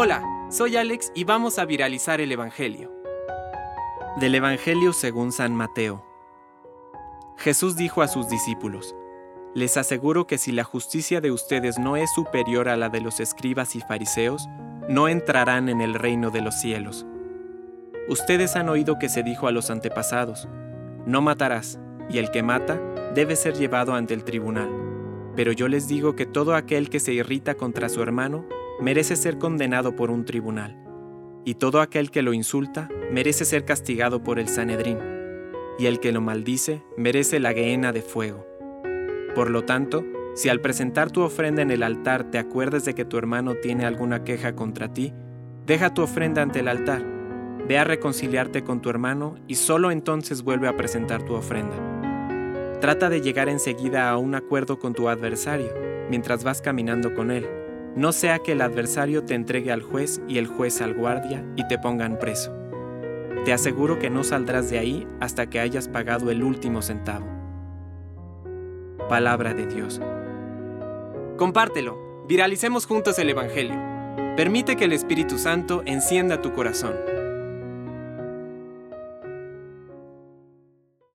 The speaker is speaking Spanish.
Hola, soy Alex y vamos a viralizar el Evangelio. Del Evangelio según San Mateo. Jesús dijo a sus discípulos, Les aseguro que si la justicia de ustedes no es superior a la de los escribas y fariseos, no entrarán en el reino de los cielos. Ustedes han oído que se dijo a los antepasados, No matarás, y el que mata debe ser llevado ante el tribunal. Pero yo les digo que todo aquel que se irrita contra su hermano merece ser condenado por un tribunal, y todo aquel que lo insulta merece ser castigado por el Sanedrín, y el que lo maldice merece la gehenna de fuego. Por lo tanto, si al presentar tu ofrenda en el altar te acuerdas de que tu hermano tiene alguna queja contra ti, deja tu ofrenda ante el altar, ve a reconciliarte con tu hermano y solo entonces vuelve a presentar tu ofrenda. Trata de llegar enseguida a un acuerdo con tu adversario mientras vas caminando con él no sea que el adversario te entregue al juez y el juez al guardia y te pongan preso. Te aseguro que no saldrás de ahí hasta que hayas pagado el último centavo. Palabra de Dios. Compártelo, viralicemos juntos el Evangelio. Permite que el Espíritu Santo encienda tu corazón.